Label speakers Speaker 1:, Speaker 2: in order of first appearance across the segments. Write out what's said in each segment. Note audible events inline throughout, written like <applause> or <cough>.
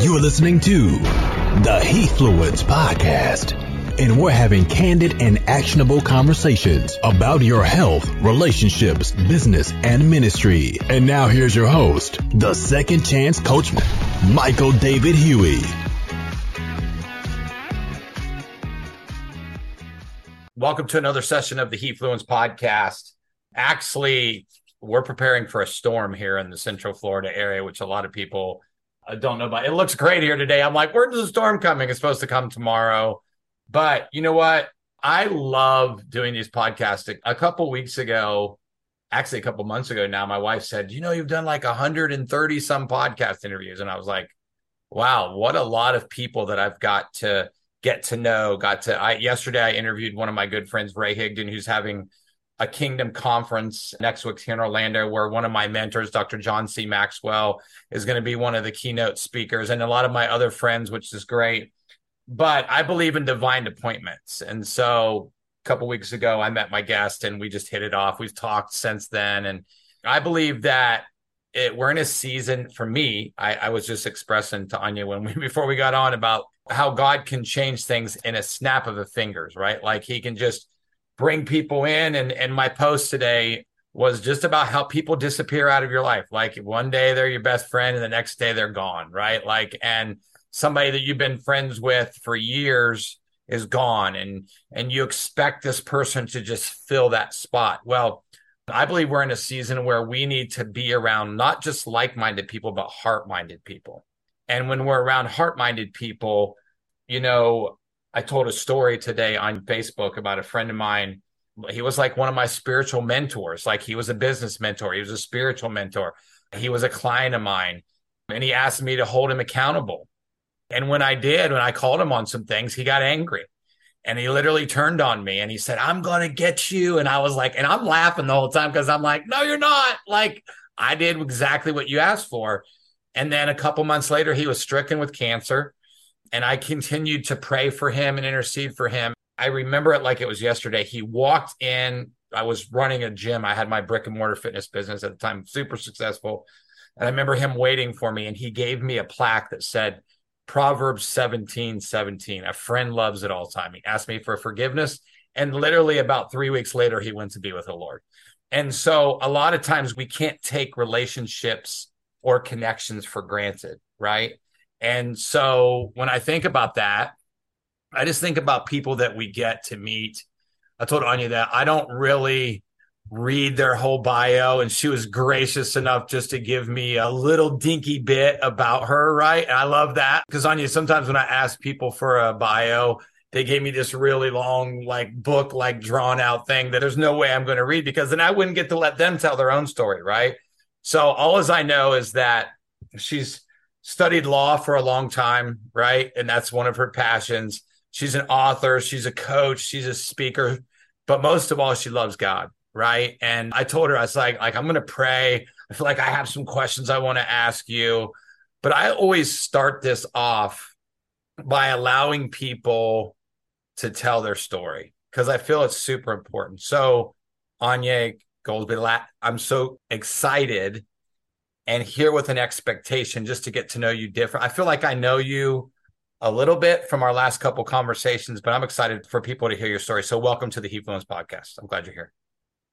Speaker 1: You're listening to the Heathfluence Podcast, and we're having candid and actionable conversations about your health, relationships, business, and ministry. And now here's your host, the second chance coach, Michael David Huey.
Speaker 2: Welcome to another session of the Heathfluence Podcast. Actually, we're preparing for a storm here in the Central Florida area, which a lot of people uh, don't know about. It looks great here today. I'm like, where's the storm coming? It's supposed to come tomorrow. But you know what? I love doing these podcasts. A couple weeks ago, actually a couple months ago now, my wife said, you know, you've done like 130 some podcast interviews. And I was like, wow, what a lot of people that I've got to get to know. Got to, I, yesterday, I interviewed one of my good friends, Ray Higdon, who's having a Kingdom conference next week here in Orlando, where one of my mentors, Dr. John C. Maxwell, is going to be one of the keynote speakers, and a lot of my other friends, which is great. But I believe in divine appointments. And so a couple weeks ago, I met my guest and we just hit it off. We've talked since then. And I believe that it, we're in a season for me. I, I was just expressing to Aigné when we, <laughs> before we got on about how God can change things in a snap of the fingers, right? Like he can just bring people in. And and my post today was just about how people disappear out of your life. Like one day they're your best friend and the next day they're gone right? Like and somebody that you've been friends with for years is gone. And and you expect this person to just fill that spot. Well i believe we're in a season where we need to be around not just like-minded people but heart-minded people. And when we're around heart-minded people you know I told a story today on Facebook about a friend of mine. He was like one of my spiritual mentors. Like he was a business mentor, he was a spiritual mentor. He was a client of mine, and he asked me to hold him accountable. And when I did, when I called him on some things, he got angry. And he literally turned on me and he said, I'm going to get you. And I was like, and I'm laughing the whole time because I'm like, no, you're not. Like, I did exactly what you asked for. And then a couple months later, he was stricken with cancer and I continued to pray for him and intercede for him. I remember it like it was yesterday. He walked in. I was running a gym. I had my brick and mortar fitness business at the time, super successful. And I remember him waiting for me, and he gave me a plaque that said Proverbs 17 17. A friend loves it all time. He asked me for forgiveness. And literally about three weeks later, he went to be with the Lord. And so a lot of times we can't take relationships or connections for granted, right? And so when I think about that, I just think about people that we get to meet. I told Aigné that I don't really read their whole bio, and she was gracious enough just to give me a little dinky bit about her, right? And I love that because Aigné, sometimes when I ask people for a bio, they gave me this really long, like book, like drawn out thing that there's no way I'm going to read because then I wouldn't get to let them tell their own story, right? So all as I know is that she's studied law for a long time, right? And that's one of her passions. She's an author, she's a coach, she's a speaker, but most of all, she loves God, right? And I told her, I was like, like I'm gonna pray. I feel like I have some questions I want to ask you. But I always start this off by allowing people to tell their story because I feel it's super important. So, Aigné Goldsby, I'm so excited and here with an expectation just to get to know you different. I feel like I know you a little bit from our last couple conversations, but I'm excited for people to hear your story. So welcome to the Heathfluence podcast. I'm glad you're here.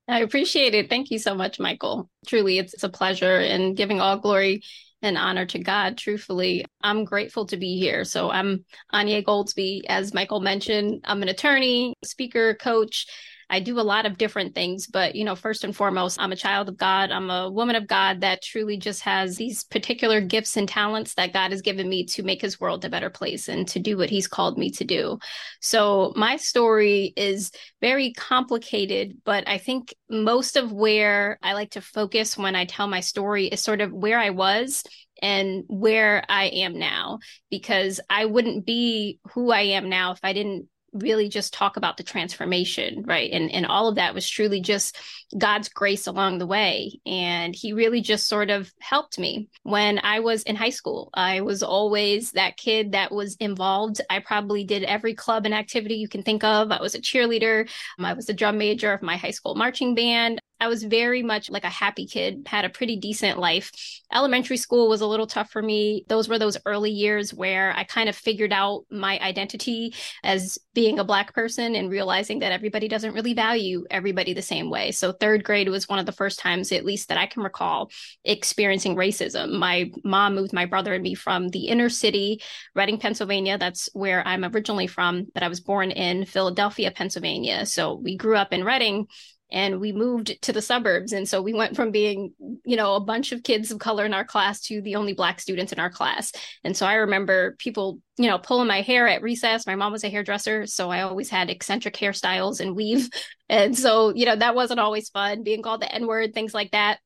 Speaker 3: I appreciate it. Thank you so much, Michael. Truly, it's a pleasure and giving all glory and honor to God. Truthfully, I'm grateful to be here. So I'm Aigné Goldsby. As Michael mentioned, I'm an attorney, speaker, coach, I do a lot of different things, but you know, first and foremost, I'm a child of God. I'm a woman of God that truly just has these particular gifts and talents that God has given me to make his world a better place and to do what he's called me to do. So my story is very complicated, but I think most of where I like to focus when I tell my story is sort of where I was and where I am now, because I wouldn't be who I am now if I didn't really just talk about the transformation, right? And and all of that was truly just God's grace along the way. And he really just sort of helped me. When I was in high school, I was always that kid that was involved. I probably did every club and activity you can think of. I was a cheerleader. I was a drum major of my high school marching band. I was very much like a happy kid, had a pretty decent life. Elementary school was a little tough for me. Those were those early years where I kind of figured out my identity as being a Black person and realizing that everybody doesn't really value everybody the same way. So, third grade was one of the first times, at least that I can recall, experiencing racism. My mom moved my brother and me from the inner city, Reading, Pennsylvania. That's where I'm originally from, but I was born in Philadelphia, Pennsylvania. So, we grew up in Reading and we moved to the suburbs. And so we went from being you know a bunch of kids of color in our class to the only black students in our class. And so i remember people you know pulling my hair at recess. My mom was a hairdresser so i always had eccentric hairstyles and weave. <laughs> And so you know that wasn't always fun being called the n word things like that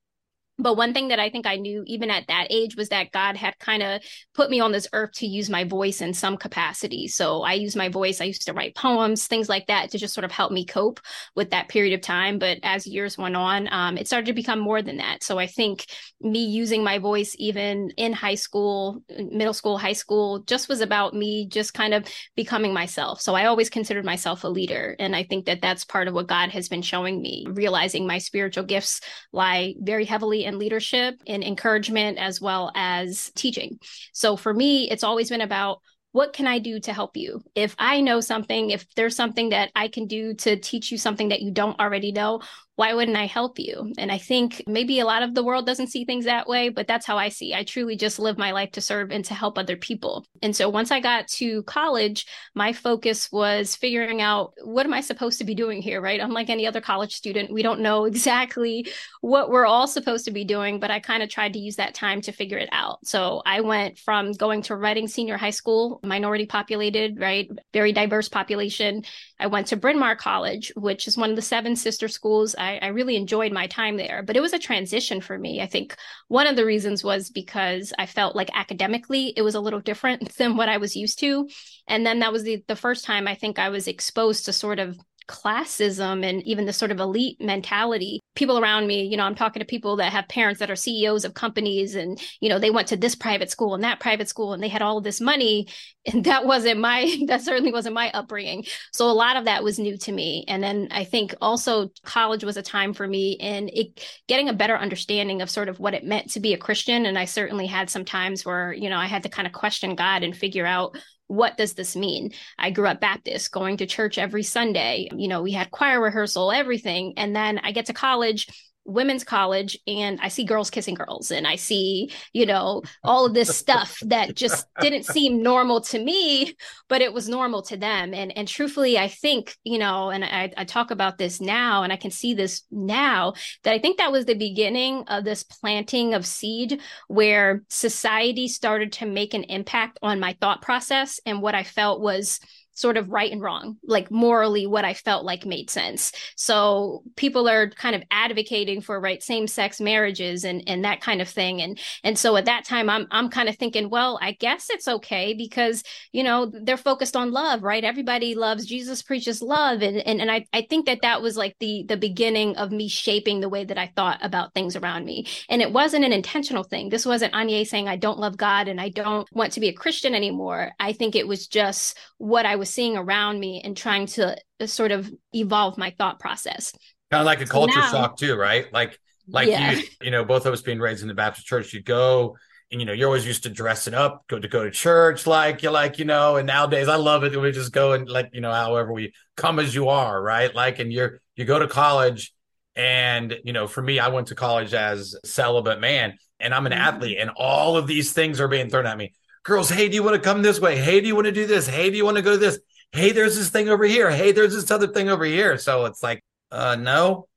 Speaker 3: but one thing that I think I knew even at that age was that God had kind of put me on this earth to use my voice in some capacity. So I used my voice. I used to write poems, things like that to just sort of help me cope with that period of time. But as years went on, um, it started to become more than that. So I think me using my voice, even in high school, middle school, high school, just was about me just kind of becoming myself. So I always considered myself a leader. And I think that that's part of what God has been showing me, realizing my spiritual gifts lie very heavily in leadership, and encouragement, as well as teaching. So for me, it's always been about what can I do to help you? If I know something, if there's something that I can do to teach you something that you don't already know, why wouldn't I help you? And I think maybe a lot of the world doesn't see things that way, but that's how I see. I truly just live my life to serve and to help other people. And so once I got to college, my focus was figuring out what am I supposed to be doing here, right? Unlike any other college student, we don't know <laughs> exactly what we're all supposed to be doing, but I kind of tried to use that time to figure it out. So I went from going to Reading Senior High School, minority populated, right? Very diverse population. I went to Bryn Mawr College, which is one of the seven sister schools. I, I really enjoyed my time there, but it was a transition for me. I think one of the reasons was because I felt like academically it was a little different <laughs> than what I was used to. And then that was the, the first time I think I was exposed to sort of classism and even the sort of elite mentality. People around me, you know, I'm talking to people that have parents that are CEOs of companies and, you know, they went to this private school and that private school and they had all of this money. <laughs> And that wasn't my, <laughs> that certainly wasn't my upbringing. So a lot of that was new to me. And then I think also college was a time for me in it, getting a better understanding of sort of what it meant to be a Christian. And I certainly had some times where, you know, I had to kind of question God and figure out what does this mean? I grew up Baptist, going to church every Sunday. You know, we had choir rehearsal, everything. And then I get to college women's college and I see girls kissing girls and I see, you know, all of this stuff that just <laughs> didn't seem normal to me, but it was normal to them. And and truthfully, I think, you know, and I, I talk about this now and I can see this now that I think that was the beginning of this planting of seed where society started to make an impact on my thought process and what I felt was sort of right and wrong, like morally what I felt like made sense. So people are kind of advocating for right same sex marriages and and that kind of thing. And and so at that time I'm I'm kind of thinking, well, I guess it's okay because you know they're focused on love, right? Everybody loves Jesus preaches love, and and and I I think that that was like the the beginning of me shaping the way that I thought about things around me. And it wasn't an intentional thing. This wasn't Aigné saying I don't love God and I don't want to be a Christian anymore. I think it was just what I was was seeing around me and trying to uh, sort of evolve my thought process.
Speaker 2: Kind of like a culture so now, shock too, right? Like like yeah. you, you know, both of us being raised in the Baptist church, you go and you know, you're always used to dressing up, go to go to church, like you like, you know, and nowadays I love it. We just go and like, you know, however we come as you are, right? Like, and you're you go to college and you know, for me, I went to college as celibate man and I'm an mm-hmm. athlete, and all of these things are being thrown at me girls, hey, do you want to come this way? Hey, do you want to do this? Hey, do you want to go to this? Hey, there's this thing over here. Hey, there's this other thing over here. So it's like, uh, no,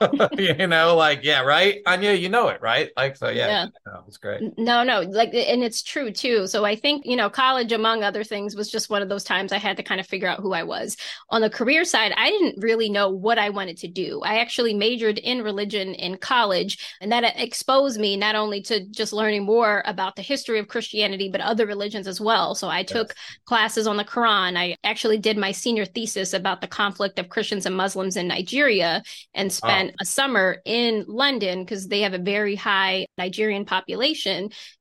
Speaker 2: <laughs> you know, like, yeah, right. Aigné, you know it, right? Like, so yeah, yeah. It's great.
Speaker 3: No, no, like, and it's true too. So I think, you know, college, among other things, was just one of those times I had to kind of figure out who I was. On the career side, I didn't really know what I wanted to do. I actually majored in religion in college, and that uh, exposed me not only to just learning more about the history of Christianity, but other religions as well. So I took yes. classes on the Quran. I actually did my senior thesis about the conflict of Christians and Muslims in Nigeria. And spent a summer in London because they have a very high Nigerian population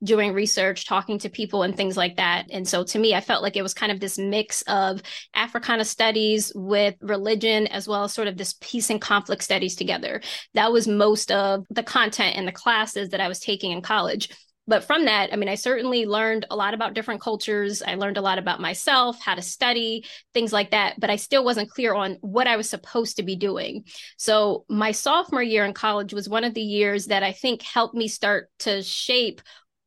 Speaker 3: doing research, talking to people, and things like that. And so to me, I felt like it was kind of this mix of Africana studies with religion, as well as sort of this peace and conflict studies together. That was most of the content in the classes that I was taking in college but from that, I mean, I certainly learned a lot about different cultures. I learned a lot about myself, how to study, things like that. But I still wasn't clear on what I was supposed to be doing. So my sophomore year in college was one of the years that I think helped me start to shape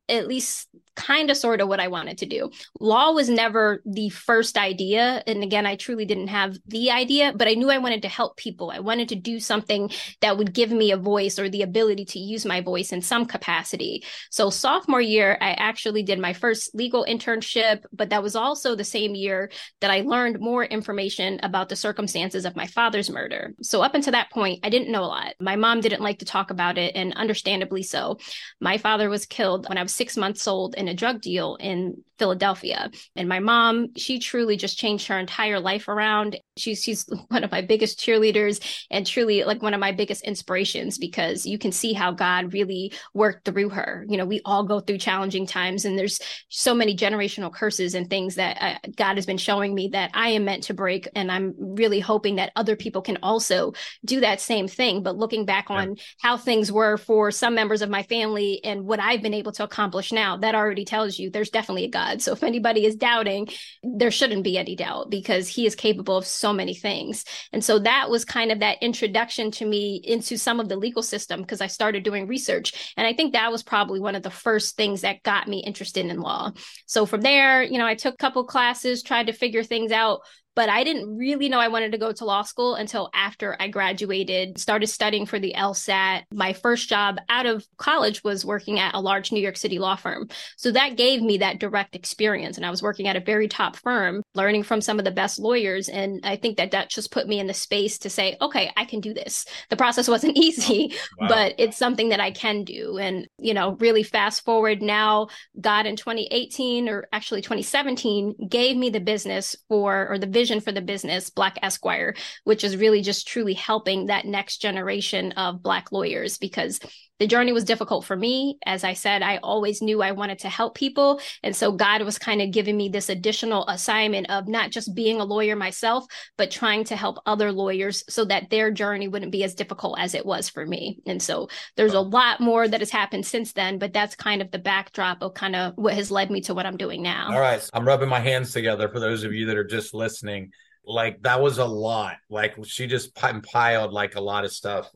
Speaker 3: at least kind of sort of what I wanted to do. Law was never the first idea. And again, I truly didn't have the idea, but I knew I wanted to help people. I wanted to do something that would give me a voice or the ability to use my voice in some capacity. So, sophomore year, I actually did my first legal internship, but that was also the same year that I learned more information about the circumstances of my father's murder. So, up until that point, I didn't know a lot. My mom didn't like to talk about it, and understandably so. My father was killed when I was six months old in a drug deal in Philadelphia. And my mom, she truly just changed her entire life around. She's she's <laughs> one of my biggest cheerleaders and truly like one of my biggest inspirations because you can see how God really worked through her. You know, we all go through challenging times and there's so many generational curses and things that uh, God has been showing me that I am meant to break and I'm really hoping that other people can also do that same thing but looking back yeah. on how things were for some members of my family and what I've been able to accomplish now that already tells you there's definitely a God. So if anybody is doubting, there shouldn't be any doubt because he is capable of so many things. And so that was kind of that introduction to me into some of the legal system because I started doing research. And I think that was probably one of the first things that got me interested in law. So from there, you know, I took a couple classes, tried to figure things out but I didn't really know I wanted to go to law school until after I graduated, started studying for the LSAT. My first job out of college was working at a large New York City law firm. So that gave me that direct experience. And I was working at a very top firm, learning from some of the best lawyers. And I think that that just put me in the space to say, okay, I can do this. The process wasn't <laughs> easy, wow. but it's something that I can do. And, you know, really fast forward now, God in 2018 or actually 2017 gave me the business for, or the vision vision for the business, Black Esquire, which is really just truly helping that next generation of Black lawyers because the journey was difficult for me. As I said, I always knew I wanted to help people. And so God was kind of giving me this additional assignment of not just being a lawyer myself, but trying to help other lawyers so that their journey wouldn't be as difficult as it was for me. And so there's a lot more that has happened since then, but that's kind of the backdrop of kind of what has led me to what I'm doing now.
Speaker 2: All right. I'm rubbing my hands together for those of you that are just listening. Like that was a lot. Like she just piled like a lot of stuff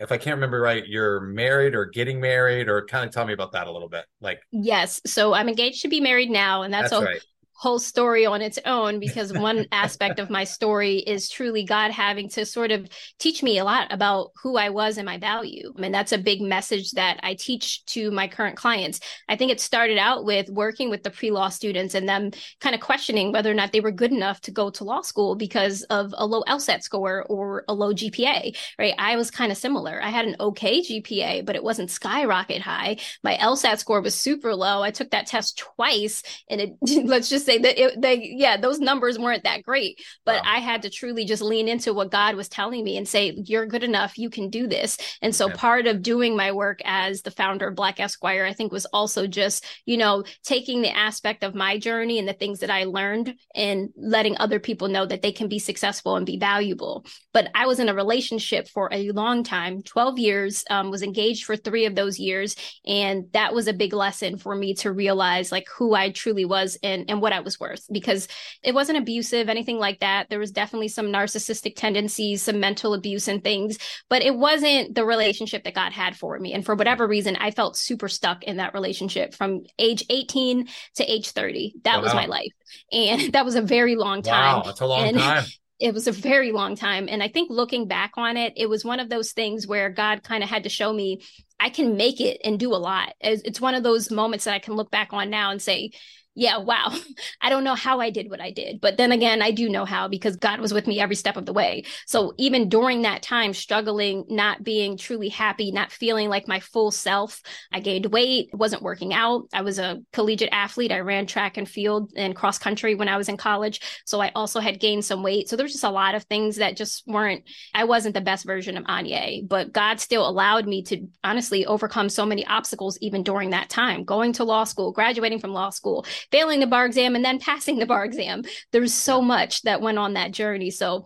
Speaker 2: if I can't remember right, you're married or getting married, or kind of tell me about that a little bit. Like,
Speaker 3: yes, so I'm engaged to be married now, and that's, that's a right whole story on its own because one <laughs> aspect of my story is truly God having to sort of teach me a lot about who I was and my value. I mean, that's a big message that I teach to my current clients. I think it started out with working with the pre law students and them kind of questioning whether or not they were good enough to go to law school because of a low LSAT score or a low GPA, right? I was kind of similar. I had an okay GPA, but it wasn't skyrocket high. My LSAT score was super low. I took that test twice and it, <laughs> let's just say that it, they, yeah, those numbers weren't that great, but wow. I had to truly just lean into what God was telling me and say, you're good enough. You can do this. And so part of doing my work as the founder of Black Esquire, I think was also just, you know, taking the aspect of my journey and the things that I learned and letting other people know that they can be successful and be valuable. But I was in a relationship for a long time, 12 years, um, was engaged for three of those years. And that was a big lesson for me to realize like who I truly was and, and what I was worth because it wasn't abusive, anything like that. There was definitely some narcissistic tendencies, some mental abuse and things, but it wasn't the relationship that God had for me. And for whatever reason, I felt super stuck in that relationship from age 18 to age 30. That wow. was my life. And <laughs> that was a very long time.
Speaker 2: Wow, that's a long
Speaker 3: and,
Speaker 2: time <laughs>
Speaker 3: it was a very long time. And I think looking back on it, it was one of those things where God kind of had to show me I can make it and do a lot. It's one of those moments that I can look back on now and say, yeah, wow. <laughs> I don't know how I did what I did. But then again, I do know how because God was with me every step of the way. So even during that time, struggling, not being truly happy, not feeling like my full self, I gained weight, wasn't working out. I was a collegiate athlete. I ran track and field and cross country when I was in college. So I also had gained some weight. So there's just a lot of things that just weren't, I wasn't the best version of Aigné, but God still allowed me to honestly overcome so many obstacles even during that time, going to law school, graduating from law school failing the bar exam and then passing the bar exam. There's so much that went on that journey. So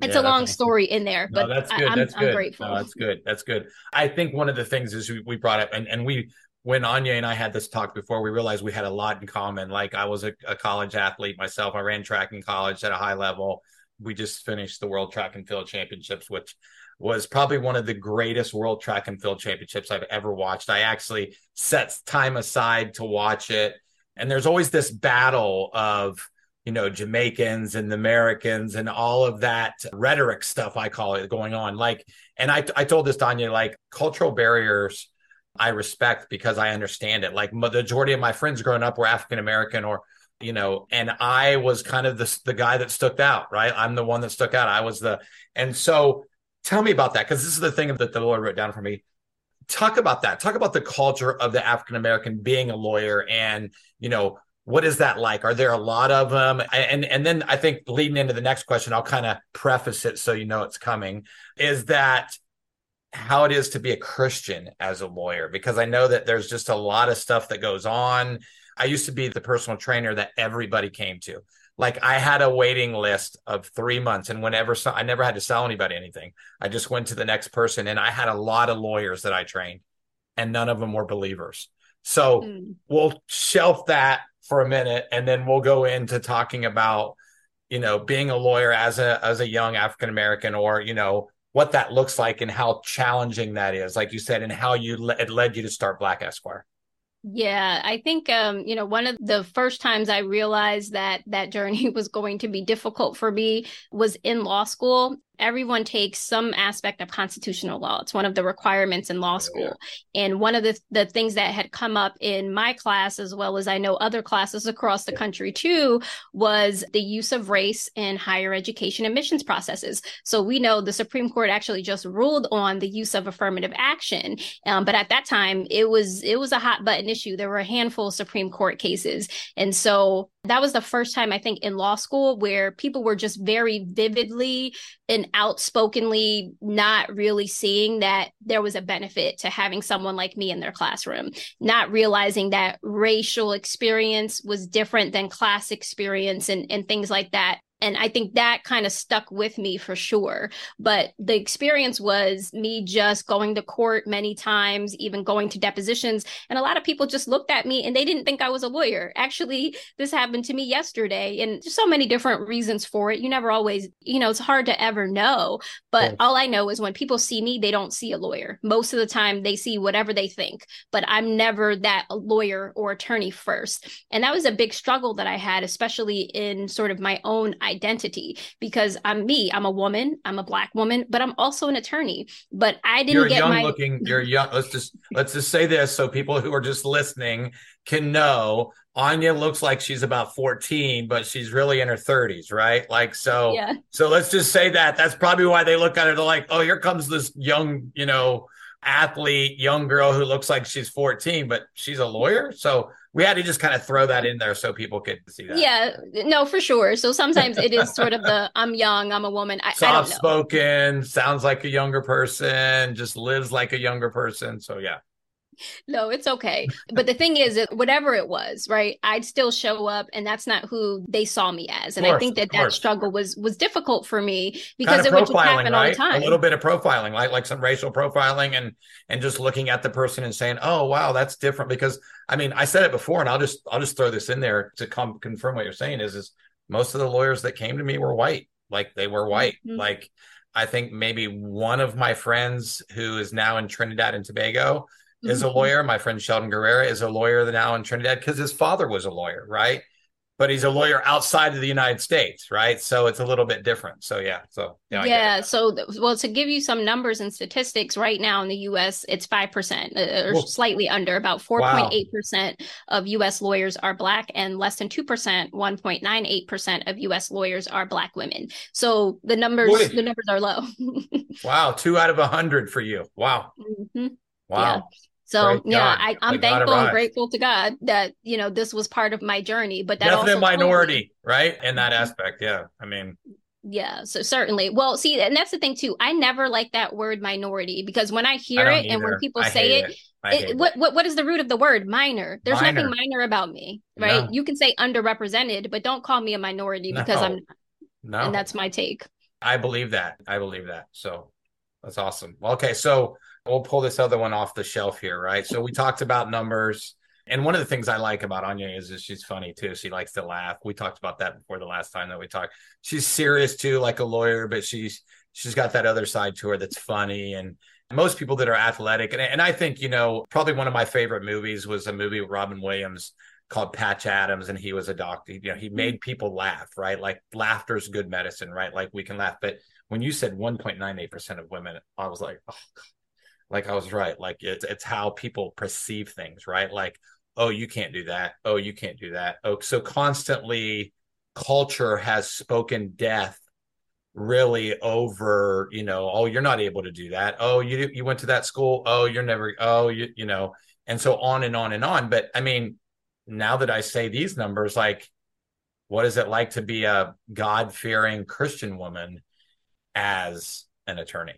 Speaker 3: it's yeah, a long story in there, but no, that's good. I, am that's good. I'm grateful.
Speaker 2: No, that's good. That's good. I think one of the things is we, we brought up, and, and we, when Aigné and I had this talk before, we realized we had a lot in common. Like I was a, a college athlete myself. I ran track in college at a high level. We just finished the World Track and Field Championships, which was probably one of the greatest World Track and Field Championships I've ever watched. I actually set time aside to watch it and there's always this battle of you know Jamaicans and Americans and all of that rhetoric stuff I call it going on. Like and I I told this Tanya like cultural barriers I respect because I understand it. Like the majority of my friends growing up were African American or you know and I was kind of the the guy that stuck out right? I'm the one that stuck out. I was the and so tell me about that because this is the thing that the Lord wrote down for me talk about that. Talk about the culture of the african american being a lawyer and you know what is that like? Are there a lot of them and and then i think leading into the next question i'll kind of preface it so you know it's coming is that how it is to be a christian as a lawyer because i know that there's just a lot of stuff that goes on. I used to be the personal trainer that everybody came to like I had a waiting list of three months, and whenever so, I never had to sell anybody anything, I just went to the next person, and I had a lot of lawyers that I trained, and none of them were believers. So mm. we'll shelf that for a minute, and then we'll go into talking about, you know, being a lawyer as a as a young African American, or you know what that looks like and how challenging that is, like you said, and how you it led you to start Black Esquire.
Speaker 3: Yeah, I think um, you know, one of the first times I realized that that journey <laughs> was going to be difficult for me was in law school everyone takes some aspect of constitutional law. It's one of the requirements in law oh, school. Yeah. And one of the, the things that had come up in my class, as well as I know other classes across the country too, was the use of race in higher education admissions processes. So we know the Supreme Court actually just ruled on the use of affirmative action. Um, but at that time, it was it was a hot button issue. There were a handful of Supreme Court cases. And so that was the first time I think in law school where people were just very vividly and outspokenly not really seeing that there was a benefit to having someone like me in their classroom, not realizing that racial experience was different than class experience and, and things like that and I think that kind of stuck with me for sure. But the experience was me just going to court many times, even going to depositions. And a lot of people just looked at me and they didn't think I was a lawyer. Actually, this happened to me yesterday, and so many different reasons for it. You never always, you know, it's hard to ever know. But all I know is when people see me, they don't see a lawyer. Most of the time, they see whatever they think. But I'm never that lawyer or attorney first. And that was a big struggle that I had, especially in sort of my own identity because I'm me. I'm a woman. I'm a black woman, but I'm also an attorney. But I didn't
Speaker 2: you're
Speaker 3: get
Speaker 2: young
Speaker 3: my
Speaker 2: looking. You're young. Let's just let's just say this so people who are just listening can know. Aigné looks like she's about 14, but she's really in her 30s, right? Like so. Yeah. So let's just say that. That's probably why they look at her. They're like, oh, here comes this young, you know, athlete, young girl who looks like she's 14, but she's a lawyer. So we had to just kind of throw that in there so people could see that.
Speaker 3: Yeah, no, for sure. So sometimes it is sort of the <laughs> I'm young, I'm a woman. I,
Speaker 2: Soft spoken, sounds like a younger person, just lives like a younger person. So yeah
Speaker 3: no, it's okay. But the thing is, whatever it was, right? I'd still show up, and that's not who they saw me as. And course, I think that that struggle was was difficult for me because kind of it would just happen right? all the time.
Speaker 2: A little bit of profiling, like like some racial profiling, and and just looking at the person and saying, "Oh, wow, that's different." Because I mean, I said it before, and I'll just I'll just throw this in there to come confirm what you're saying. Is is most of the lawyers that came to me were white, like they were white, mm-hmm. like. I think maybe one of my friends who is now in Trinidad and Tobago is a mm-hmm. lawyer. My friend Sheldon Guerrera is a lawyer now in Trinidad because his father was a lawyer, right? but he's a lawyer outside of the United States, right? So it's a little bit different. So yeah, so
Speaker 3: yeah. yeah so well, to give you some numbers and statistics, right now in the U.S., it's five percent uh, or Whoa. slightly under. About four point eight percent of U.S. lawyers are black, and less than two percent, one point nine eight percent of U.S. lawyers are black women. So the numbers, Boy. the numbers are low. <laughs>
Speaker 2: wow, two out of a hundred for you. Wow. Mm-hmm. Wow.
Speaker 3: Yeah. So yeah, I, am thankful and grateful to God that you know this was part of my journey. But that
Speaker 2: definite minority, right? In that mm-hmm. aspect, yeah. I mean,
Speaker 3: yeah. So certainly, well, see, and that's the thing too. I never like that word minority because when I hear I it either. and when people I say it, it, it what, what what is the root of the word minor? There's minor. nothing minor about me, right? No. You can say underrepresented, but don't call me a minority no. because I'm. No. And that's my take.
Speaker 2: I believe that. I believe that. So that's awesome. Okay, so we'll pull this other one off the shelf here, right? So we talked about numbers. And one of the things I like about Aigné is that she's funny too. She likes to laugh. We talked about that before the last time that we talked. She's serious too, like a lawyer, but she's she's got that other side to her that's funny. And most people that are athletic, and, and I think, you know, probably one of my favorite movies was a movie with Robin Williams called Patch Adams, and he was a doctor. You know, he made mm-hmm. people laugh, right? Like laughter's good medicine, right? Like we can laugh. But when you said 1.98% of women, I was like, oh God like I was right. Like it's it's how people perceive things, right? Like, oh, you can't do that. Oh, you can't do that. Oh, so constantly culture has spoken death really over, you know, oh, you're not able to do that. Oh, you you went to that school. Oh, you're never, oh, you, you know, and so on and on and on. But I mean, now that I say these numbers, like, what is it like to be a God fearing Christian woman as an attorney?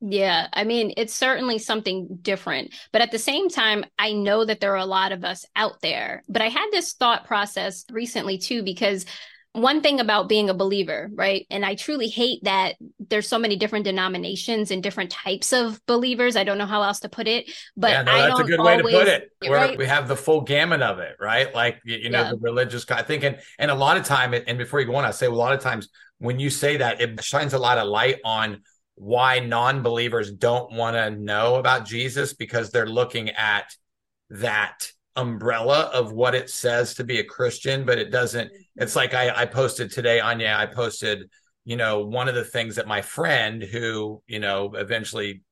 Speaker 3: Yeah, I mean, it's certainly something different. But at the same time, I know that there are a lot of us out there. But I had this thought process recently too, because one thing about being a believer, right? And I truly hate that there's so many different denominations and different types of believers. I don't know how else to put it, but yeah, no,
Speaker 2: that's a good way always, to put it. Right? We have the full gamut of it, right? Like you know, yeah. the religious. I think, and and a lot of time, and before you go on, I say a lot of times when you say that, it shines a lot of light on why non-believers don't want to know about Jesus because they're looking at that umbrella of what it says to be a Christian, but it doesn't. It's like I, I posted today, Aigné. I posted, you know, one of the things that my friend who, you know, eventually,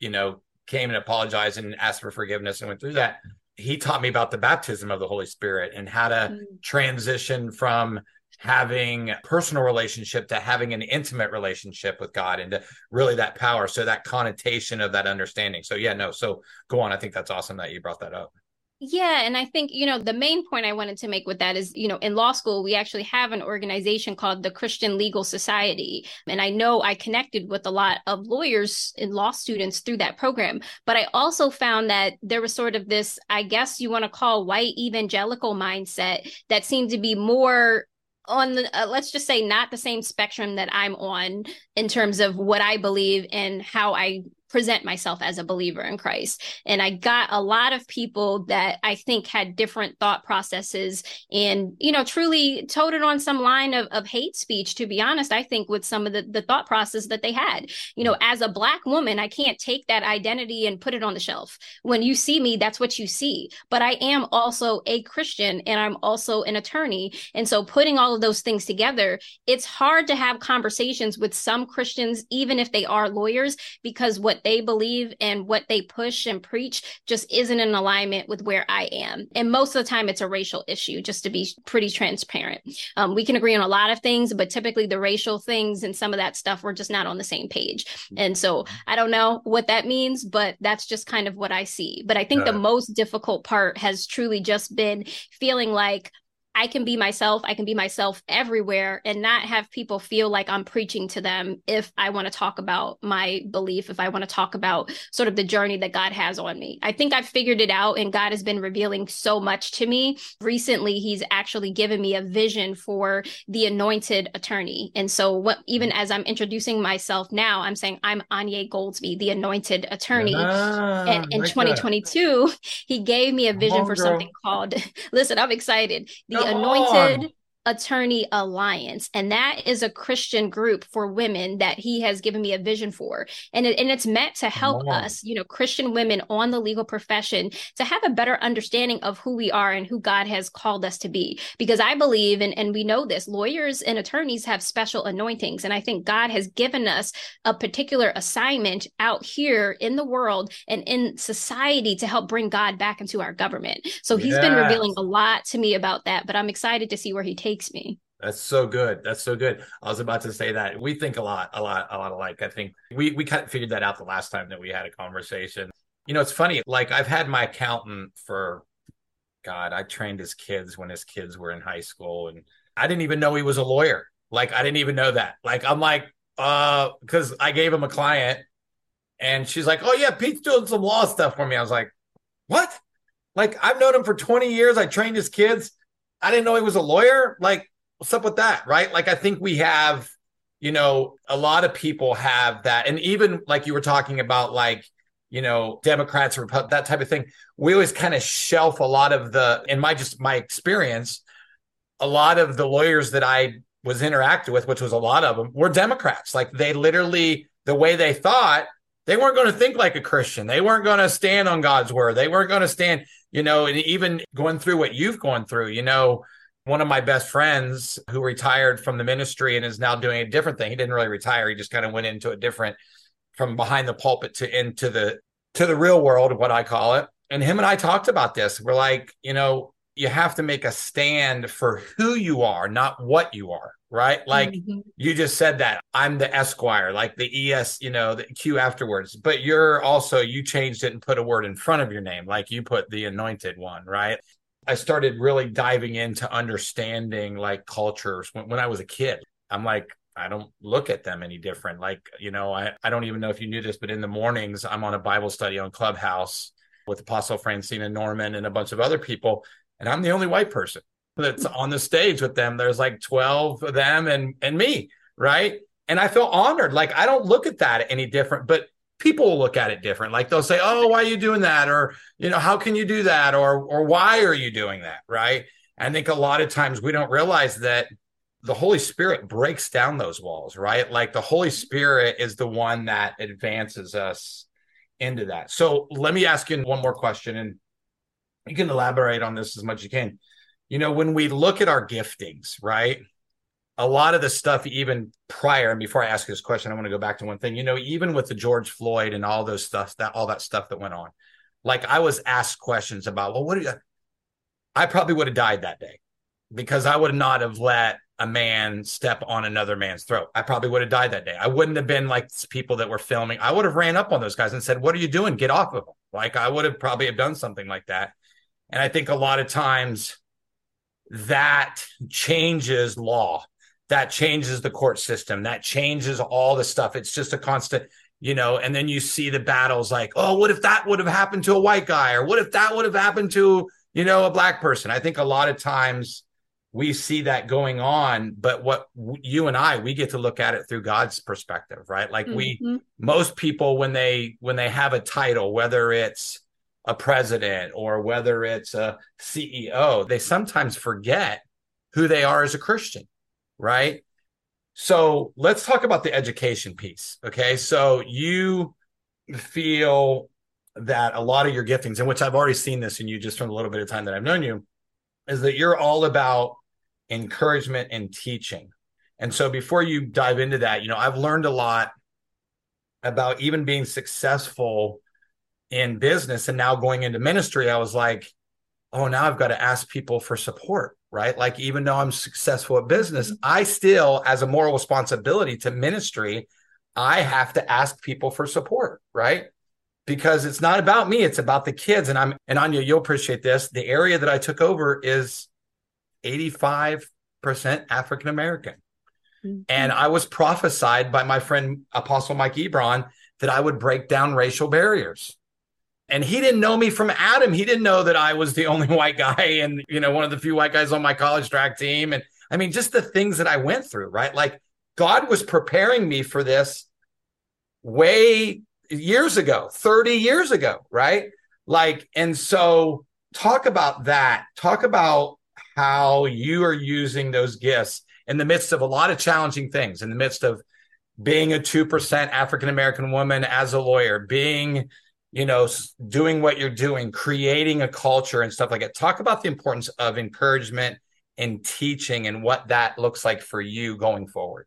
Speaker 2: you know, came and apologized and asked for forgiveness and went through that. He taught me about the baptism of the Holy Spirit and how to mm. transition from having personal relationship to having an intimate relationship with God and to really that power. So that connotation of that understanding. So yeah, no. So go on. I think that's awesome that you brought that up.
Speaker 3: Yeah. And I think, you know, the main point I wanted to make with that is, you know, in law school, we actually have an organization called the Christian Legal Society. And I know I connected with a lot of lawyers and law students through that program. But I also found that there was sort of this, I guess you want to call white evangelical mindset that seemed to be more on the uh, let's just say not the same spectrum that I'm on in terms of what I believe and how I present myself as a believer in Christ. And I got a lot of people that I think had different thought processes and, you know, truly toted on some line of, of hate speech, to be honest, I think with some of the, the thought process that they had. You know, as a black woman, I can't take that identity and put it on the shelf. When you see me, that's what you see. But I am also a Christian and I'm also an attorney. And so putting all of those things together, it's hard to have conversations with some Christians, even if they are lawyers, because what what they believe and what they push and preach just isn't in alignment with where I am. And most of the time, it's a racial issue, just to be pretty transparent. Um, we can agree on a lot of things, but typically the racial things and some of that stuff, we're just not on the same page. And so I don't know what that means, but that's just kind of what I see. But I think the most difficult part has truly just been feeling like I can be myself. I can be myself everywhere and not have people feel like I'm preaching to them if I want to talk about my belief, if I want to talk about sort of the journey that God has on me. I think I've figured it out and God has been revealing so much to me. Recently, He's actually given me a vision for the anointed attorney. And so, what even as I'm introducing myself now, I'm saying I'm Aigné Goldsby, the anointed attorney. Ah, and in like 2022, that. He gave me a vision for girl. something called, <laughs> listen, I'm excited. The anointed Attorney Alliance, and that is a Christian group for women that he has given me a vision for. And, it, and it's meant to help us, you know, Christian women on the legal profession to have a better understanding of who we are and who God has called us to be. Because I believe, and, and we know this, lawyers and attorneys have special anointings. And I think God has given us a particular assignment out here in the world and in society to help bring God back into our government. So he's yes. been revealing a lot to me about that, but I'm excited to see where he takes takes me.
Speaker 2: That's so good. That's so good. I was about to say that we think a lot, a lot, a lot alike. I think we we kind of figured that out the last time that we had a conversation. You know, it's funny. Like I've had my accountant for, God, I trained his kids when his kids were in high school, and I didn't even know he was a lawyer. Like I didn't even know that. Like I'm like, uh, because I gave him a client, and she's like, oh yeah, Pete's doing some law stuff for me. I was like, what? Like I've known him for 20 years. I trained his kids I didn't know he was a lawyer. Like, what's up with that? Right. Like, I think we have, you know, a lot of people have that. And even like you were talking about, like, you know, Democrats or that type of thing, we always kind of shelf a lot of the, in my just my experience, a lot of the lawyers that I was interacting with, which was a lot of them, were Democrats. Like they literally, the way they thought, they weren't going to think like a Christian. They weren't going to stand on God's word. They weren't going to stand you know, and even going through what you've gone through, you know, one of my best friends who retired from the ministry and is now doing a different thing. He didn't really retire. He just kind of went into a different from behind the pulpit to into the to the real world, what I call it. And him and I talked about this. We're like, you know, you have to make a stand for who you are, not what you are right? Like mm-hmm. you just said that I'm the Esquire, like the ES, you know, the Q afterwards. But you're also, you changed it and put a word in front of your name, like you put the anointed one, right? I started really diving into understanding like cultures when, when I was a kid. I'm like, I don't look at them any different. Like, you know, I, I don't even know if you knew this, but in the mornings, I'm on a Bible study on Clubhouse with Apostle Francina Norman and a bunch of other people. And I'm the only white person that's hmm. on the stage with them. There's like 12 of them and and me, right? And I feel honored. Like I don't look at that any different, but people will look at it different. Like they'll say, "Oh, why are you doing that?" or, you know, "How can you do that?" or or "Why are you doing that?" right? I think a lot of times we don't realize that the Holy Spirit breaks down those walls, right? Like the Holy Spirit is the one that advances us into that. So let me ask you one more question and you can elaborate on this as much as you can you know, when we look at our giftings, right? A lot of the stuff, even prior, and before I ask this question, I want to go back to one thing. You know, even with the George Floyd and all those stuff, that all that stuff that went on, like I was asked questions about, well, what do you? I probably would have died that day because I would not have let a man step on another man's throat. I probably would have died that day. I wouldn't have been like people that were filming. I would have ran up on those guys and said, "What are you doing? Get off of them!" Like I would have probably have done something like that. And I think a lot of times that changes law. That changes the court system. That changes all the stuff. It's just a constant you know and then you see the battles like oh what if that would have happened to a white guy? Or what if that would have happened to you know a black person? I think a lot of times we see that going on but what you and i we get to look at it through god's perspective right? Like mm-hmm. we most people when they when they have a title whether it's a president or whether it's a CEO, they sometimes forget who they are as a Christian, right? So let's talk about the education piece. Okay. So you feel that a lot of your giftings, in which I've already seen this in you just from a little bit of time that I've known you, is that you're all about encouragement and teaching. And so before you dive into that, you know, I've learned a lot about even being successful in business and now going into ministry, I was like, oh, now I've got to ask people for support, right? Like, even though I'm successful at business, mm-hmm. I still, as a moral responsibility to ministry, I have to ask people for support, right? Because it's not about me, it's about the kids. And I'm, and Aigné, you'll appreciate this. The area that I took over is 85% African American. Mm-hmm. And I was prophesied by my friend Apostle Mike Ebron that I would break down racial barriers and he didn't know me from Adam. He didn't know that I was the <laughs> only white guy and, you know, one of the few white guys on my college track team. And I mean, just the things that I went through, right? Like God was preparing me for this way years ago, 30 years ago, right? Like, and so talk about that. Talk about how you are using those gifts in the midst of a lot of challenging things, in the midst of being a 2% African American woman as a lawyer, being, you know, doing what you're doing, creating a culture and stuff like that. Talk about the importance of encouragement and teaching and what that looks like for you going forward.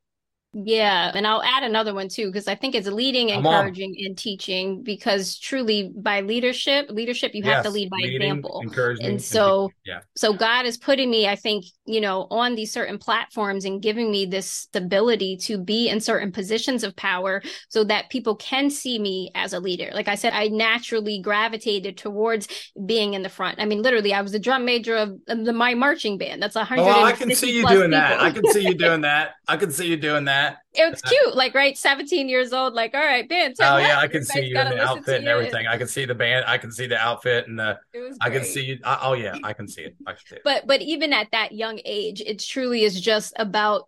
Speaker 3: Yeah, and I'll add another one too because I think it's leading, encouraging, and teaching. Because truly, by leadership, leadership you yes, have to lead by leading, example. And so, and, yeah. So God is putting me, I think, you know, on these certain platforms and giving me this stability to be in certain positions of power, so that people can see me as a leader. Like I said, I naturally gravitated towards being in the front. I mean, literally, I was the drum major of, the, my marching band. That's a hundred. Oh,
Speaker 2: I can see you doing people. <laughs> that. I can see you doing that. I can see you doing that that.
Speaker 3: was cute, like right, seventeen years old. Like, all right, Ben.
Speaker 2: Oh yeah, I can see you in the outfit and everything. I can see the band. I can see the outfit and the. I can see you. Oh yeah, I can see it. I can see it.
Speaker 3: But but even at that young age, it truly is just about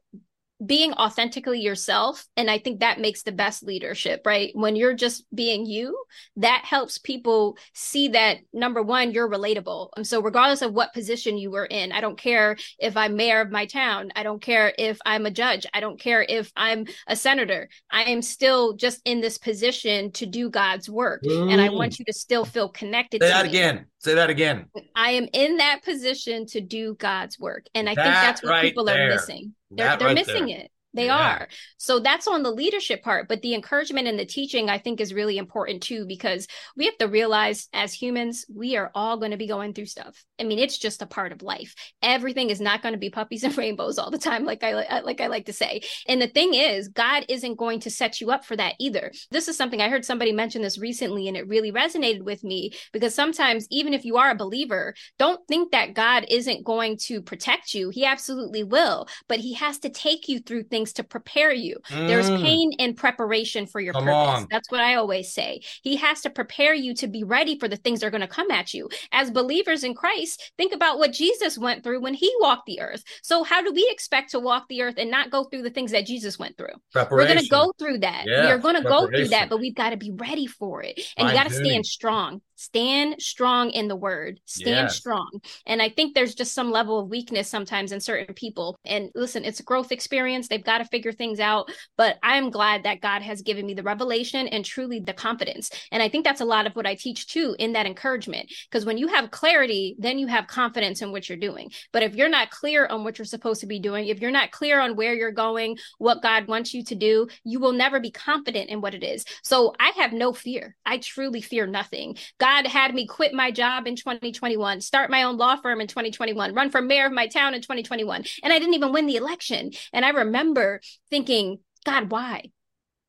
Speaker 3: being authentically yourself and i think that makes the best leadership right? When you're just being you that helps people see that number one you're relatable. And so regardless of what position you were in i don't care if i'm mayor of my town i don't care if i'm a judge i don't care if i'm a senator i am still just in this position to do god's work. And i mm. want you to still feel connected
Speaker 2: say that me. again say that again
Speaker 3: i am in that position to do god's work and i that think that's what right people there. are missing they're, they're right missing there. it. They yeah. are. So that's on the leadership part. But the encouragement and the teaching, I think, is really important too, because we have to realize as humans, we are all going to be going through stuff. I mean, it's just a part of life. Everything is not going to be puppies <laughs> and rainbows all the time, like I uh, like I like to say. And the thing is, God isn't going to set you up for that either. This is something I heard somebody mention this recently, and it really resonated with me because sometimes, even if you are a believer, don't think that God isn't going to protect you. He absolutely will, but He has to take you through things things to prepare you. Mm. There's pain in preparation for your come purpose. On. That's what I always say. He has to prepare you to be ready for the things that are going to come at you. As believers in Christ, think about what Jesus went through when he walked the earth. So how do we expect to walk the earth and not go through the things that Jesus went through? We're going to go through that. Yeah, We're going to go through that, but we've got to be ready for it. And you got to stand strong stand strong in the word stand yes. strong. And i think there's just some level of weakness sometimes in certain people. And listen it's a growth experience. They've got to figure things out. But i'm glad that god has given me the revelation and truly the confidence. And i think that's a lot of what i teach too in that encouragement. Because when you have clarity then you have confidence in what you're doing. But if you're not clear on what you're supposed to be doing if you're not clear on where you're going what god wants you to do you will never be confident in what it is. So i have no fear. I truly fear nothing. God God had me quit my job in 2021, start my own law firm in 2021, run for mayor of my town in 2021. And I didn't even win the election. And I remember thinking, God, why?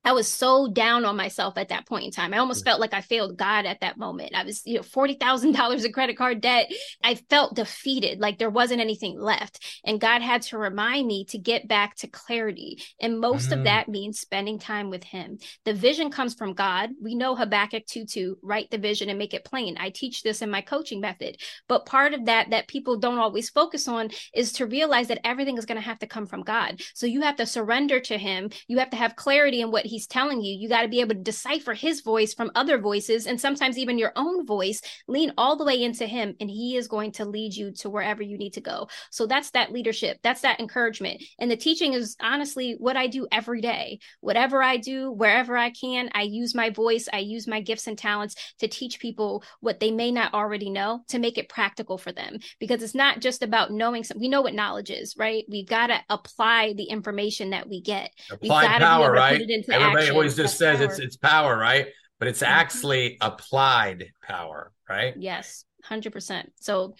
Speaker 3: I was so down on myself at that point in time. I almost felt like I failed God at that moment. I was, you know, $40,000 of credit card debt. I felt defeated, like there wasn't anything left. And God had to remind me to get back to clarity. And most mm. of that means spending time with Him. The vision comes from God. We know Habakkuk 2 2, write the vision and make it plain. I teach this in my coaching method. But part of that, that people don't always focus on, is to realize that everything is going to have to come from God. So you have to surrender to Him. You have to have clarity in what he's telling you. You got to be able to decipher his voice from other voices and sometimes even your own voice. Lean all the way into him, and he is going to lead you to wherever you need to go. So that's that leadership. That's that encouragement. And the teaching is honestly what I do every day. Whatever I do, wherever I can, I use my voice, I use my gifts and talents to teach people what they may not already know to make it practical for them. Because it's not just about knowing something. We know what knowledge is, right? We've got to apply the information that we get.
Speaker 2: Apply power, right? Everybody always just says power. it's it's power, right? But it's mm-hmm. actually applied power, right?
Speaker 3: Yes, hundred percent. So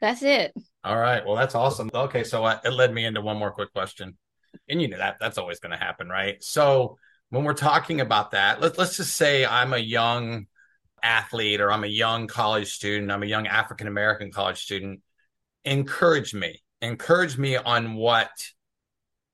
Speaker 3: that's it.
Speaker 2: All right. Well, that's awesome. Okay, so uh, it led me into one more quick question, and you know that that's always going to happen, right? So when we're talking about that, let, let's just say I'm a young athlete or I'm a young college student, I'm a young African American college student. Encourage me. Encourage me on what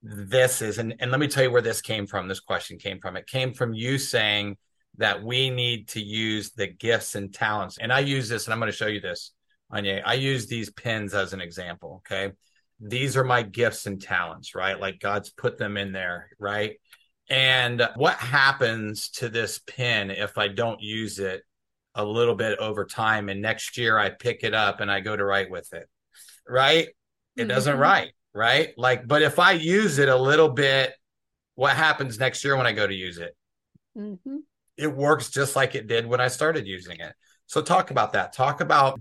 Speaker 2: this is and, and let me tell you where this came from this question came from. It came from you saying that we need to use the gifts and talents. And i use this and i'm going to show you this Aigné. i use these pins as an example okay? These are my gifts and talents right? Like god's put them in there right? And what happens to this pin if i don't use it a little bit over time and next year i pick it up and i go to write with it right? It mm-hmm. doesn't write, right? Like, but if I use it a little bit, what happens next year when I go to use it? Mm-hmm. It works just like it did when I started using it. So talk about that. Talk about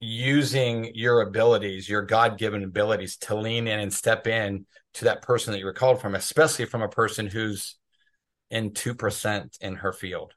Speaker 2: using your abilities, your God given abilities to lean in and step in to that person that you were called from, especially from a person who's in 2% in her field.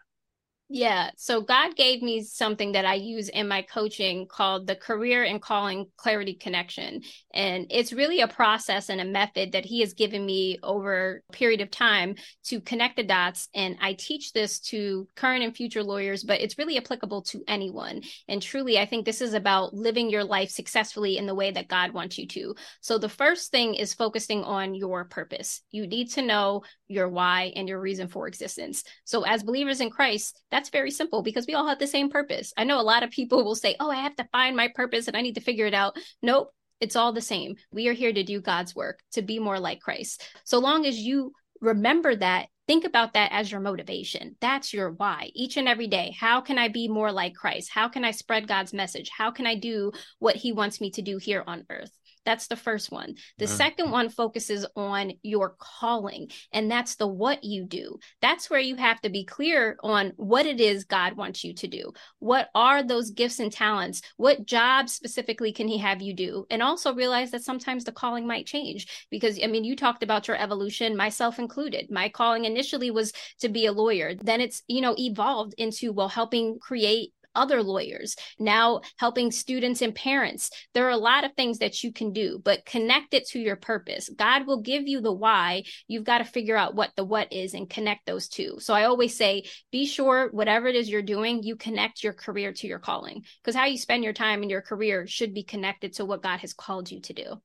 Speaker 3: Yeah. So God gave me something that I use in my coaching called the Career and Calling Clarity Connection. And it's really a process and a method that He has given me over a period of time to connect the dots. And I teach this to current and future lawyers, but it's really applicable to anyone. And truly, I think this is about living your life successfully in the way that God wants you to. So the first thing is focusing on your purpose. You need to know your why and your reason for existence. So as believers in Christ, that that's very simple because we all have the same purpose. I know a lot of people will say, Oh, I have to find my purpose and I need to figure it out. Nope, it's all the same. We are here to do God's work, to be more like Christ. So long as you remember that, think about that as your motivation. That's your why each and every day. How can I be more like Christ? How can I spread God's message? How can I do what he wants me to do here on earth? That's the first one. The mm-hmm. second one focuses on your calling, and that's the what you do. That's where you have to be clear on what it is God wants you to do. What are those gifts and talents? What job specifically can He have you do? And also realize that sometimes the calling might change because, I mean, you talked about your evolution, myself included. My calling initially was to be a lawyer. Then it's, you know, evolved into, well, helping create other lawyers, now helping students and parents. There are a lot of things that you can do, but connect it to your purpose. God will give you the why. You've got to figure out what the what is and connect those two. So I always say, be sure whatever it is you're doing, you connect your career to your calling because how you spend your time in your career should be connected to what God has called you to do.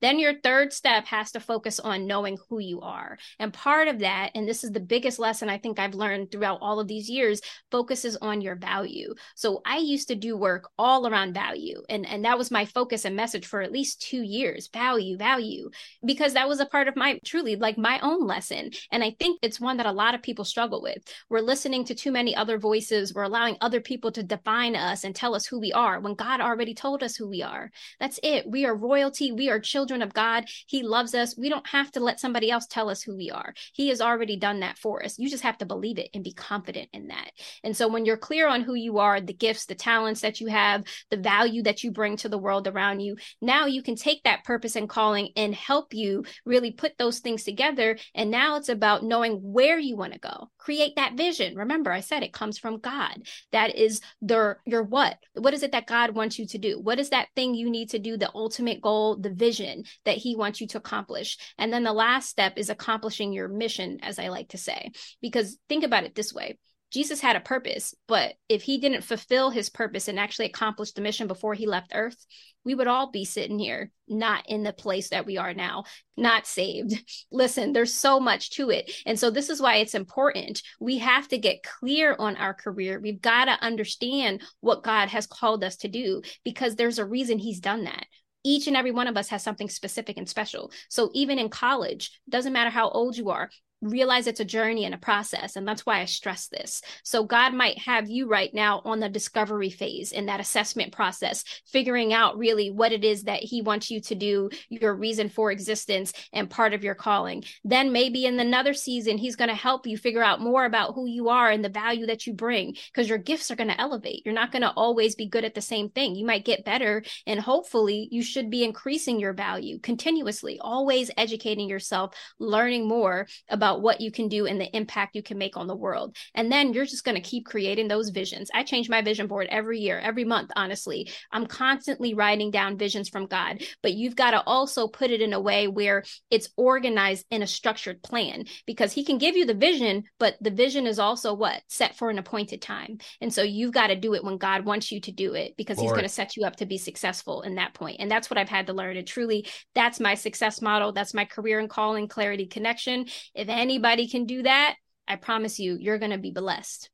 Speaker 3: Then your third step has to focus on knowing who you are. And part of that, and this is the biggest lesson I think I've learned throughout all of these years, focuses on your value. So I used to do work all around value. And, and that was my focus and message for at least two years value, value, because that was a part of my truly like my own lesson. And I think it's one that a lot of people struggle with. We're listening to too many other voices. We're allowing other people to define us and tell us who we are when God already told us who we are. That's it. We are royalty. We are children children of God. He loves us. We don't have to let somebody else tell us who we are. He has already done that for us. You just have to believe it and be confident in that. And so when you're clear on who you are, the gifts, the talents that you have, the value that you bring to the world around you, now you can take that purpose and calling and help you really put those things together. And now it's about knowing where you want to go. Create that vision. Remember, I said it comes from God. That is the your what? What is it that God wants you to do? What is that thing you need to do? The ultimate goal, the vision that he wants you to accomplish. And then the last step is accomplishing your mission, as I like to say, because think about it this way. Jesus had a purpose, but if he didn't fulfill his purpose and actually accomplish the mission before he left earth, we would all be sitting here, not in the place that we are now, not saved. <laughs> Listen, there's so much to it. And so, this is why it's important. We have to get clear on our career. We've got to understand what God has called us to do because there's a reason he's done that each and every one of us has something specific and special. So even in college, doesn't matter how old you are, realize it's a journey and a process and that's why i stress this. So god might have you right now on the discovery phase in that assessment process figuring out really what it is that he wants you to do your reason for existence and part of your calling. Then maybe in another season he's going to help you figure out more about who you are and the value that you bring because your gifts are going to elevate. You're not going to always be good at the same thing. You might get better and hopefully you should be increasing your value continuously always educating yourself learning more about about what you can do and the impact you can make on the world. And then you're just going to keep creating those visions. I change my vision board every year, every month, honestly. I'm constantly writing down visions from God, but you've got to also put it in a way where it's organized in a structured plan because He can give you the vision, but the vision is also what? Set for an appointed time. And so you've got to do it when God wants you to do it because Lord. He's going to set you up to be successful in that point. And that's what I've had to learn. And truly, that's my success model. That's my career and calling clarity connection. If anybody can do that, I promise you, you're going to be blessed.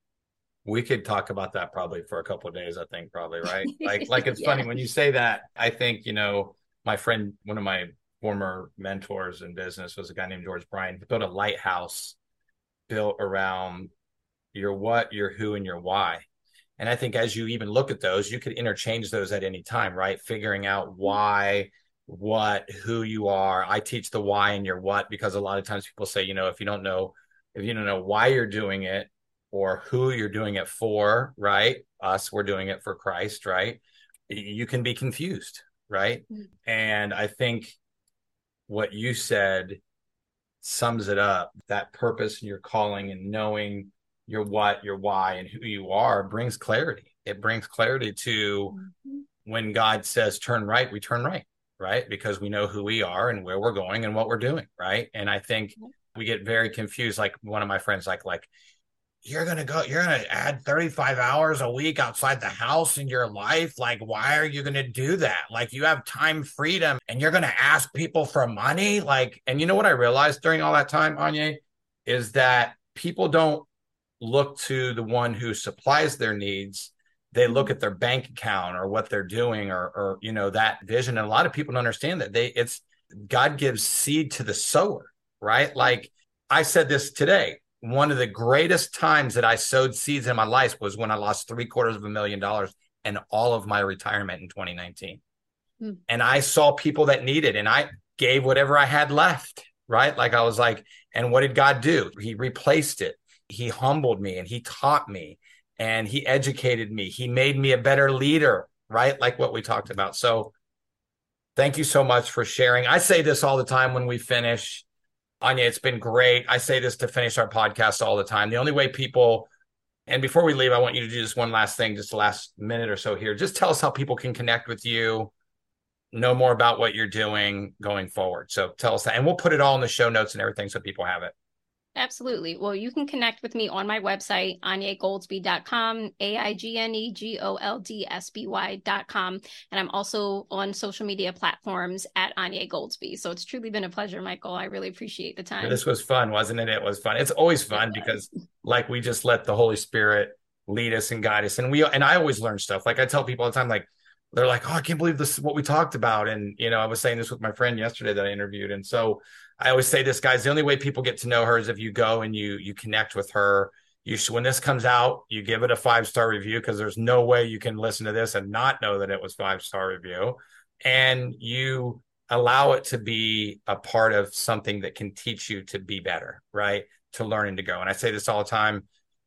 Speaker 2: We could talk about that probably for a couple of days. I think probably right. <laughs> Like, like it's yeah. funny when you say that. I think you know my friend, one of my former mentors in business was a guy named George Bryan. He built a lighthouse built around your what, your who, and your why. And I think as you even look at those, you could interchange those at any time, right? Figuring out mm-hmm. why what, who you are. I teach the why and your what because a lot of times people say, you know, if you don't know, if you don't know why you're doing it or who you're doing it for, right? Us, we're doing it for Christ, right? You can be confused, right? Mm-hmm. And I think what you said sums it up that purpose and your calling and knowing your what, your why, and who you are brings clarity. It brings clarity to mm-hmm. when God says turn right, we turn right, right? Because we know who we are and where we're going and what we're doing, right? And I think we get very confused. Like one of my friends, like, like, you're gonna go you're gonna add 35 hours a week outside the house in your life like why are you gonna do that like you have time freedom and you're gonna ask people for money like and you know what i realized during all that time Aigné is that people don't look to the one who supplies their needs they look at their bank account or what they're doing or or you know that vision and a lot of people don't understand that they it's god gives seed to the sower right like i said this today one of the greatest times that I sowed seeds in my life was when I lost three quarters of a million dollars and all of my retirement in 2019. Hmm. And I saw people that needed, and I gave whatever I had left, right? Like I was like, and what did God do? He replaced it. He humbled me and he taught me and he educated me. He made me a better leader, right? Like what we talked about. So thank you so much for sharing. I say this all the time when we finish Aigné, it's been great. I say this to finish our podcast all the time. The only way people, and before we leave, I want you to do just one last thing, just the last minute or so here. Just tell us how people can connect with you, know more about what you're doing going forward. So tell us that, and we'll put it all in the show notes and everything so people have it.
Speaker 3: Absolutely. Well, you can connect with me on my website, AigneGoldsby.com, A-I-G-N-E-G-O-L-D-S-B-Y.com. And I'm also on social media platforms at Aigné Goldsby. So it's truly been a pleasure, Michael. I really appreciate the time.
Speaker 2: This was fun, wasn't it? It was fun. It's always fun because like we just let the Holy Spirit lead us and guide us. And we, and I always learn stuff. Like I tell people all the time, like, they're like, oh, I can't believe this is what we talked about. And, you know, I was saying this with my friend yesterday that I interviewed. And so I always say this, guys, the only way people get to know her is if you go and you, you connect with her. You should, when this comes out, you give it a five star review because there's no way you can listen to this and not know that it was five star review. And you allow it to be a part of something that can teach you to be better, right? To learn and to go. And I say this all the time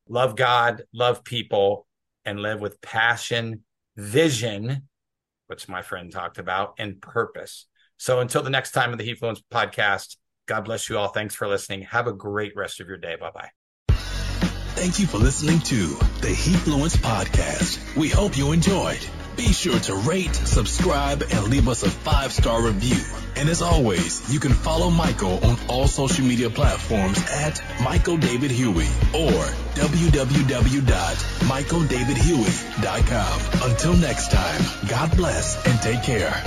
Speaker 2: love God, love people, and live with passion, vision, which my friend talked about, and purpose. So until the next time of the Heatfluence podcast, God bless you all. Thanks for listening. Have a great rest of your day. Bye bye.
Speaker 1: Thank you for listening to the Heatfluence podcast. We hope you enjoyed. Be sure to rate, subscribe, and leave us a five star review. And as always, you can follow Michael on all social media platforms at Michael David Huey or www.michaeldavidhuey.com. Until next time, God bless and take care.